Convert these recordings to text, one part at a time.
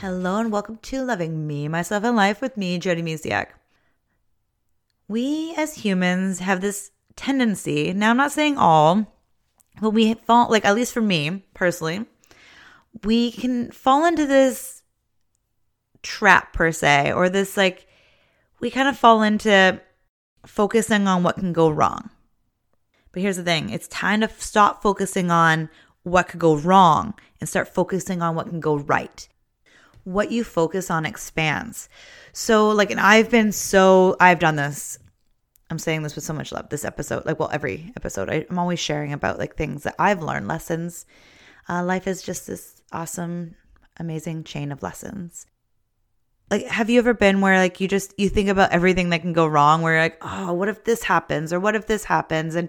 Hello and welcome to Loving Me, Myself, and Life with me, Jody Musiak. We as humans have this tendency, now I'm not saying all, but we fall, like at least for me personally, we can fall into this trap per se, or this like, we kind of fall into focusing on what can go wrong. But here's the thing it's time to stop focusing on what could go wrong and start focusing on what can go right what you focus on expands. So, like, and I've been so, I've done this. I'm saying this with so much love this episode. Like, well, every episode, I, am always sharing about like things that I've learned, lessons. Uh, life is just this awesome, amazing chain of lessons. Like, have you ever been where like you just, you think about everything that can go wrong, where you're like, oh, what if this happens? Or what if this happens? And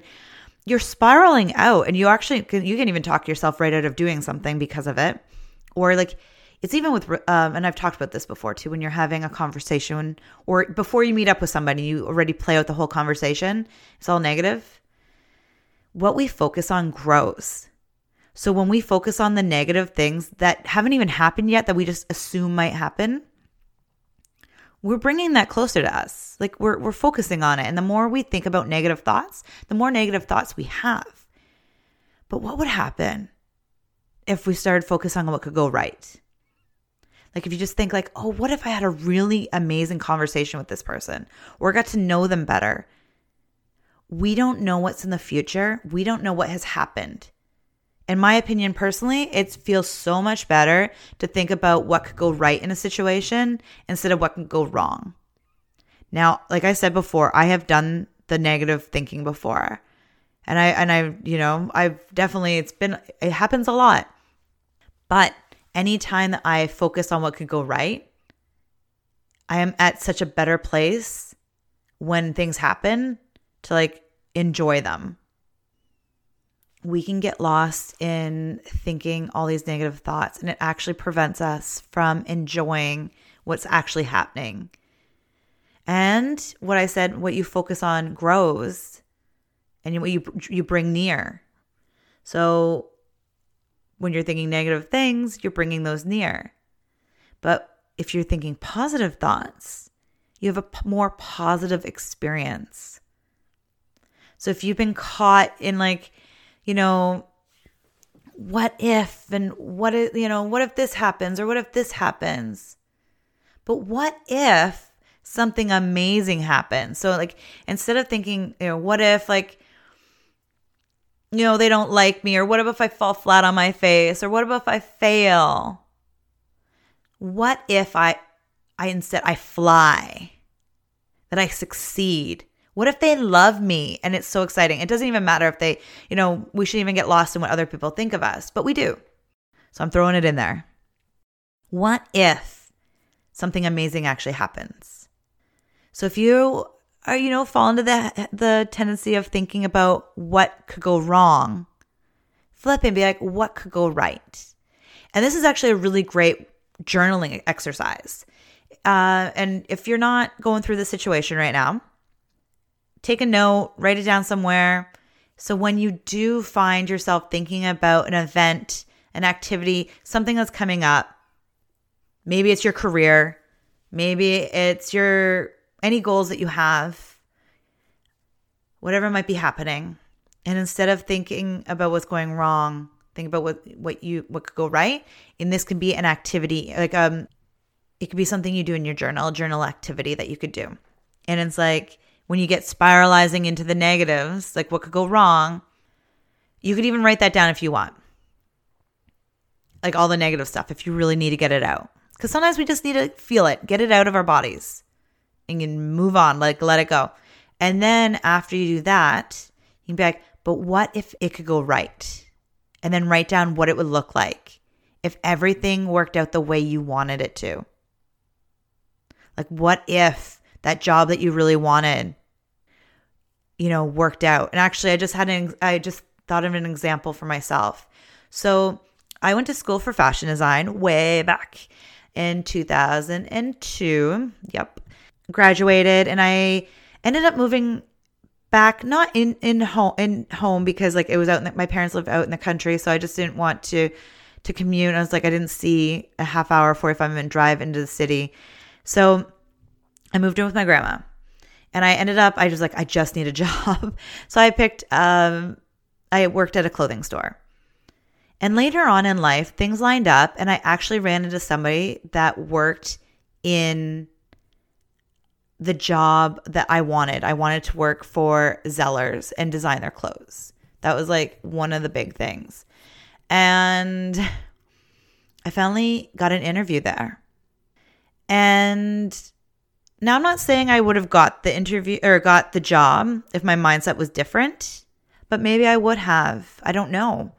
you're spiraling out and you actually, can, you can even talk yourself right out of doing something because of it. Or like, it's even with um, and i've talked about this before too when you're having a conversation or before you meet up with somebody you already play out the whole conversation. It's all negative. What we focus on grows. So when we focus on the negative things that haven't even happened yet that we just assume might happen we're bringing that closer to us. Like we're, we're focusing on it. And the more we think about negative thoughts the more negative thoughts we have. But what would happen if we started focusing on what could go right like if you just think like, "Oh, what if I had a really amazing conversation with this person or got to know them better?" We don't know what's in the future. We don't know what has happened. In my opinion personally, it feels so much better to think about what could go right in a situation instead of what can go wrong. Now, like I said before, I have done the negative thinking before. And I and I, you know, I've definitely it's been it happens a lot. But anytime that I focus on what could go right, I am at such a better place when things happen to like enjoy them. We can get lost in thinking all these negative thoughts, and it actually prevents us from enjoying what's actually happening. And what I said, what you focus on grows, and what you you bring near. So when you're thinking negative things, you're bringing those near. But if you're thinking positive thoughts, you have a more positive experience. So if you've been caught in like, you know, what if and what if, you know, what if this happens or what if this happens? But what if something amazing happens? So like instead of thinking, you know, what if like you know, they don't like me, or what if I fall flat on my face, or what if I fail? What if I, I instead I fly, that I succeed? What if they love me and it's so exciting? It doesn't even matter if they, you know, we shouldn't even get lost in what other people think of us, but we do. So I'm throwing it in there. What if something amazing actually happens? So if you or you know fall into the the tendency of thinking about what could go wrong flip and be like what could go right? And this is actually a really great journaling exercise. Uh, and if you're not going through the situation right now take a note write it down somewhere. So when you do find yourself thinking about an event an activity something that's coming up maybe it's your career maybe it's your any goals that you have, whatever might be happening. And instead of thinking about what's going wrong, think about what what you what could go right. And this could be an activity, like um it could be something you do in your journal, a journal activity that you could do. And it's like when you get spiralizing into the negatives, like what could go wrong, you could even write that down if you want. Like all the negative stuff if you really need to get it out. Cuz sometimes we just need to feel it, get it out of our bodies and can move on, like let it go. And then after you do that, you can be like, but what if it could go right? And then write down what it would look like if everything worked out the way you wanted it to. Like, what if that job that you really wanted, you know, worked out? And actually, I just had an, I just thought of an example for myself. So I went to school for fashion design way back in 2002. Yep graduated and I ended up moving back not in in home in home because like it was out in the, my parents live out in the country so I just didn't want to to commute. I was like, I didn't see a half hour, 45 minute drive into the city. So I moved in with my grandma. And I ended up, I was like, I just need a job. so I picked, um, I worked at a clothing store. And later on in life, things lined up, and I actually ran into somebody that worked in the job that I wanted. I wanted to work for Zellers and design their clothes. That was like one of the big things. And I finally got an interview there. And now I'm not saying I would have got the interview or got the job if my mindset was different, but maybe I would have. I don't know.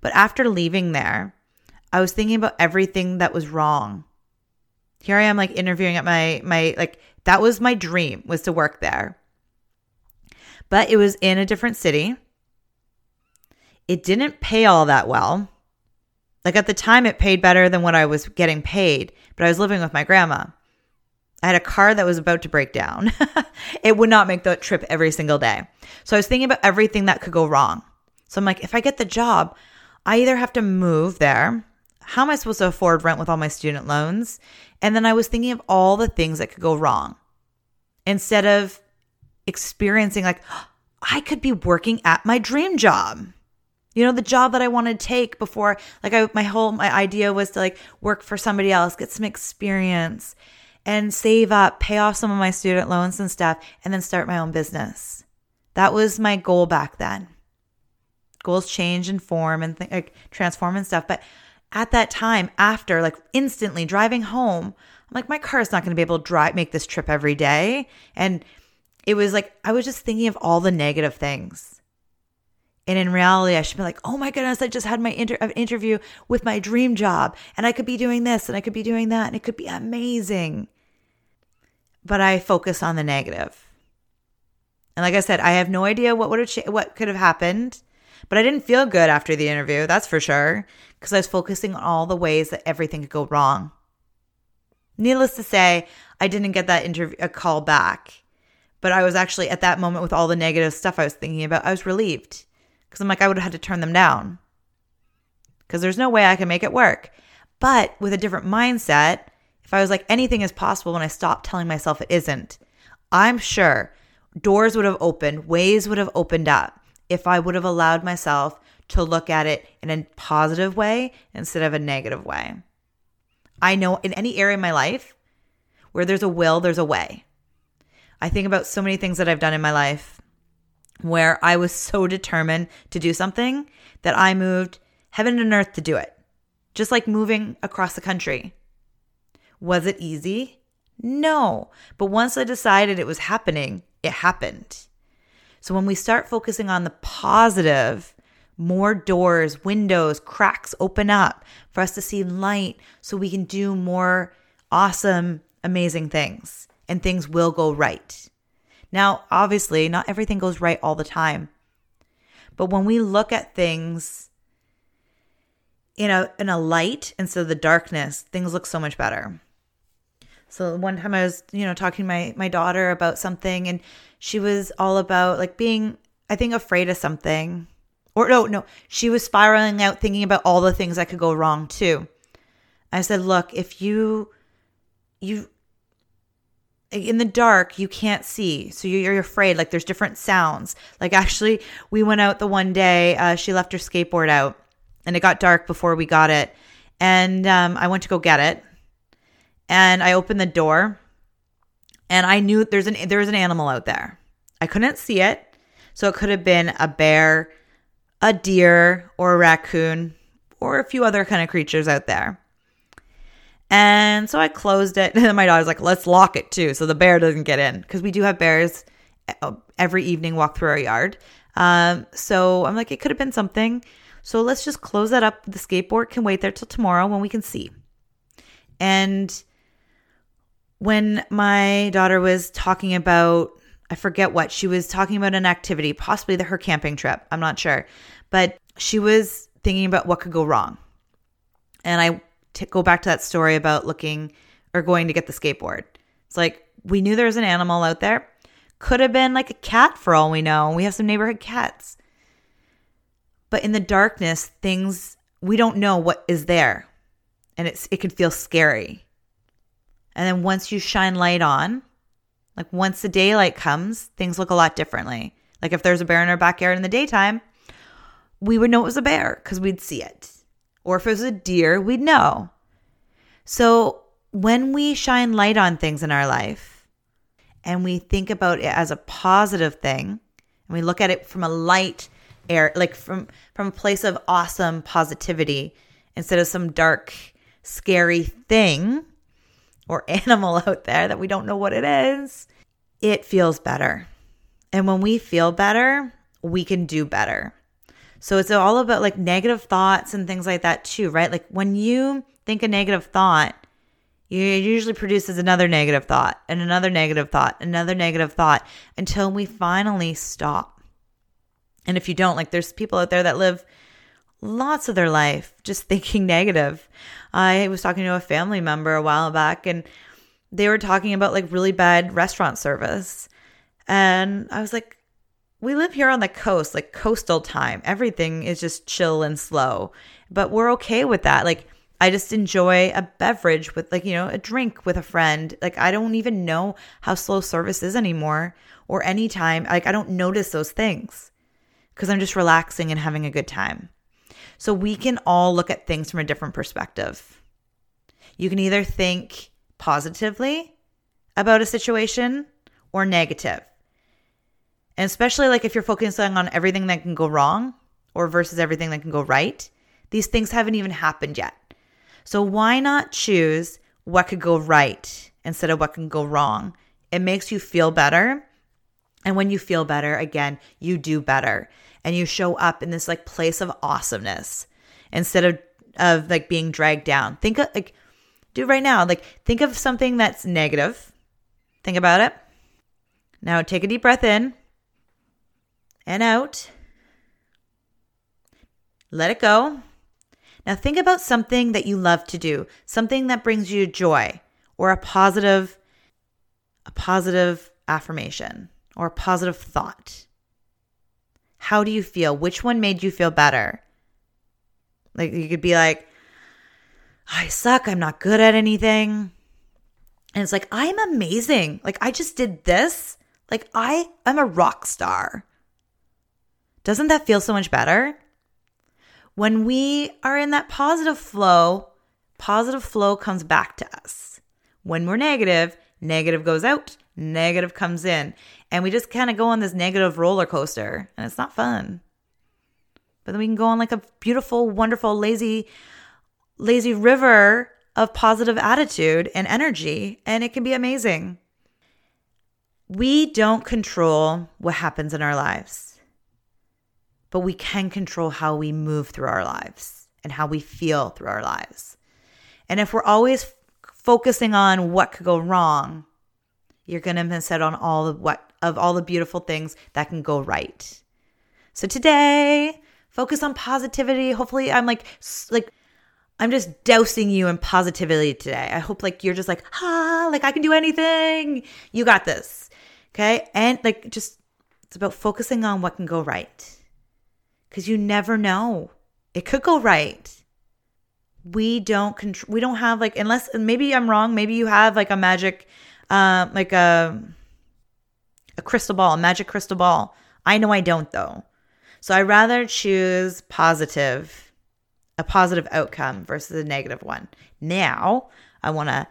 But after leaving there, I was thinking about everything that was wrong. Here I am like interviewing at my my like that was my dream was to work there. But it was in a different city. It didn't pay all that well. Like at the time it paid better than what I was getting paid, but I was living with my grandma. I had a car that was about to break down. it would not make the trip every single day. So I was thinking about everything that could go wrong. So I'm like, if I get the job, I either have to move there. How am I supposed to afford rent with all my student loans? And then I was thinking of all the things that could go wrong instead of experiencing, like, I could be working at my dream job. You know, the job that I wanted to take before, like, I, my whole my idea was to like work for somebody else, get some experience, and save up, pay off some of my student loans and stuff, and then start my own business. That was my goal back then goals change and form and th- like transform and stuff. But at that time, after like instantly driving home, I'm like, my car is not going to be able to drive, make this trip every day. And it was like, I was just thinking of all the negative things. And in reality, I should be like, oh my goodness, I just had my inter- uh, interview with my dream job and I could be doing this and I could be doing that and it could be amazing. But I focus on the negative. And like I said, I have no idea what would have cha- what could have happened. But I didn't feel good after the interview, that's for sure, because I was focusing on all the ways that everything could go wrong. Needless to say, I didn't get that interview a call back. But I was actually at that moment with all the negative stuff I was thinking about, I was relieved because I'm like, I would have had to turn them down because there's no way I can make it work. But with a different mindset, if I was like, anything is possible when I stopped telling myself it isn't, I'm sure doors would have opened, ways would have opened up if I would have allowed myself to look at it in a positive way instead of a negative way. I know in any area of my life where there's a will, there's a way. I think about so many things that I've done in my life where I was so determined to do something that I moved heaven and earth to do it, just like moving across the country. Was it easy? No. But once I decided it was happening, it happened. So when we start focusing on the positive, more doors, windows, cracks open up for us to see light so we can do more awesome, amazing things and things will go right. Now, obviously, not everything goes right all the time. But when we look at things in a in a light instead of the darkness, things look so much better. So one time I was, you know, talking to my my daughter about something and she was all about like being I think afraid of something. Or no, no, she was spiraling out thinking about all the things that could go wrong too. I said, "Look, if you you in the dark you can't see. So you're afraid. Like there's different sounds. Like actually we went out the one day uh, she left her skateboard out and it got dark before we got it. And um, i went to go get it and I opened the door and I knew there's an there was an animal out there. I couldn't see it, so it could have been a bear, a deer, or a raccoon, or a few other kind of creatures out there. And so I closed it. And my daughter's like, let's lock it too, so the bear doesn't get in. Because we do have bears uh, every evening walk through our yard. Um, so I'm like, it could have been something. So let's just close that up. The skateboard can wait there till tomorrow when we can see. And when my daughter was talking about I forget what she was talking about an activity, possibly the, her camping trip. I'm not sure, but she was thinking about what could go wrong. And I t- go back to that story about looking or going to get the skateboard. It's like we knew there was an animal out there. Could have been like a cat for all we know. We have some neighborhood cats. But in the darkness, things we don't know what is there and it's it can feel scary. And then once you shine light on, like once the daylight comes, things look a lot differently. Like if there's a bear in our backyard in the daytime, we would know it was a bear because we'd see it. Or if it was a deer, we'd know. So when we shine light on things in our life and we think about it as a positive thing and we look at it from a light air like from from a place of awesome positivity instead of some dark scary thing or animal out there that we don't know what it is it feels better. And when we feel better we can do better. So it's all about like negative thoughts and things like that too right? Like when you think a negative thought it usually produces another negative thought and another negative thought another negative thought until we finally stop. And if you don't, like there's people out there that live lots of their life just thinking negative. I was talking to a family member a while back and they were talking about like really bad restaurant service. And I was like, we live here on the coast, like coastal time. Everything is just chill and slow, but we're okay with that. Like, I just enjoy a beverage with, like, you know, a drink with a friend. Like, I don't even know how slow service is anymore or anytime. Like, I don't notice those things because I'm just relaxing and having a good time. So we can all look at things from a different perspective. You can either think positively about a situation or negative. And especially like if you're focusing on everything that can go wrong or versus everything that can go right, these things haven't even happened yet. So why not choose what could go right instead of what can go wrong? It makes you feel better. And when you feel better, again, you do better and you show up in this like place of awesomeness instead of of like being dragged down. Think of like do right now. Like think of something that's negative. Think about it. Now take a deep breath in and out. Let it go. Now think about something that you love to do, something that brings you joy or a positive a positive affirmation or a positive thought. How do you feel? Which one made you feel better? Like you could be like, I suck. I'm not good at anything. And it's like, I'm amazing. Like I just did this. Like I am a rock star. Doesn't that feel so much better? When we are in that positive flow, positive flow comes back to us. When we're negative, negative goes out, negative comes in. And we just kind of go on this negative roller coaster, and it's not fun. But then we can go on like a beautiful, wonderful, lazy, lazy river of positive attitude and energy, and it can be amazing. We don't control what happens in our lives, but we can control how we move through our lives and how we feel through our lives. And if we're always focusing on what could go wrong, you're going to miss out on all of what of all the beautiful things that can go right. So today, focus on positivity. Hopefully, I'm like like I'm just dousing you in positivity today. I hope like you're just like, ah, like I can do anything. You got this. Okay? And like just it's about focusing on what can go right. Cuz you never know. It could go right. We don't control we don't have like unless maybe I'm wrong, maybe you have like a magic um, like a a crystal ball, a magic crystal ball. I know I don't though. So I rather choose positive, a positive outcome versus a negative one. Now, I want to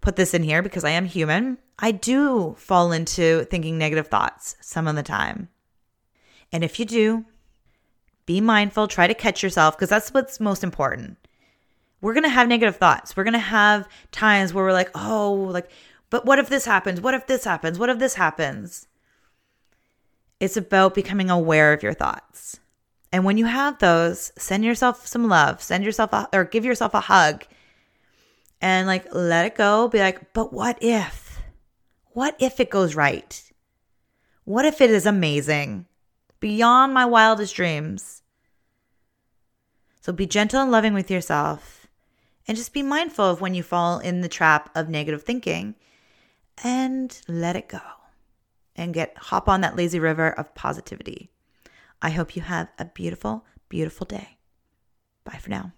put this in here because I am human. I do fall into thinking negative thoughts some of the time. And if you do, be mindful, try to catch yourself because that's what's most important. We're going to have negative thoughts. We're going to have times where we're like, oh, like but what if this happens? What if this happens? What if this happens? It's about becoming aware of your thoughts. And when you have those, send yourself some love, send yourself a, or give yourself a hug and like let it go. Be like, but what if? What if it goes right? What if it is amazing? Beyond my wildest dreams. So be gentle and loving with yourself and just be mindful of when you fall in the trap of negative thinking and let it go and get hop on that lazy river of positivity. I hope you have a beautiful, beautiful day. Bye for now.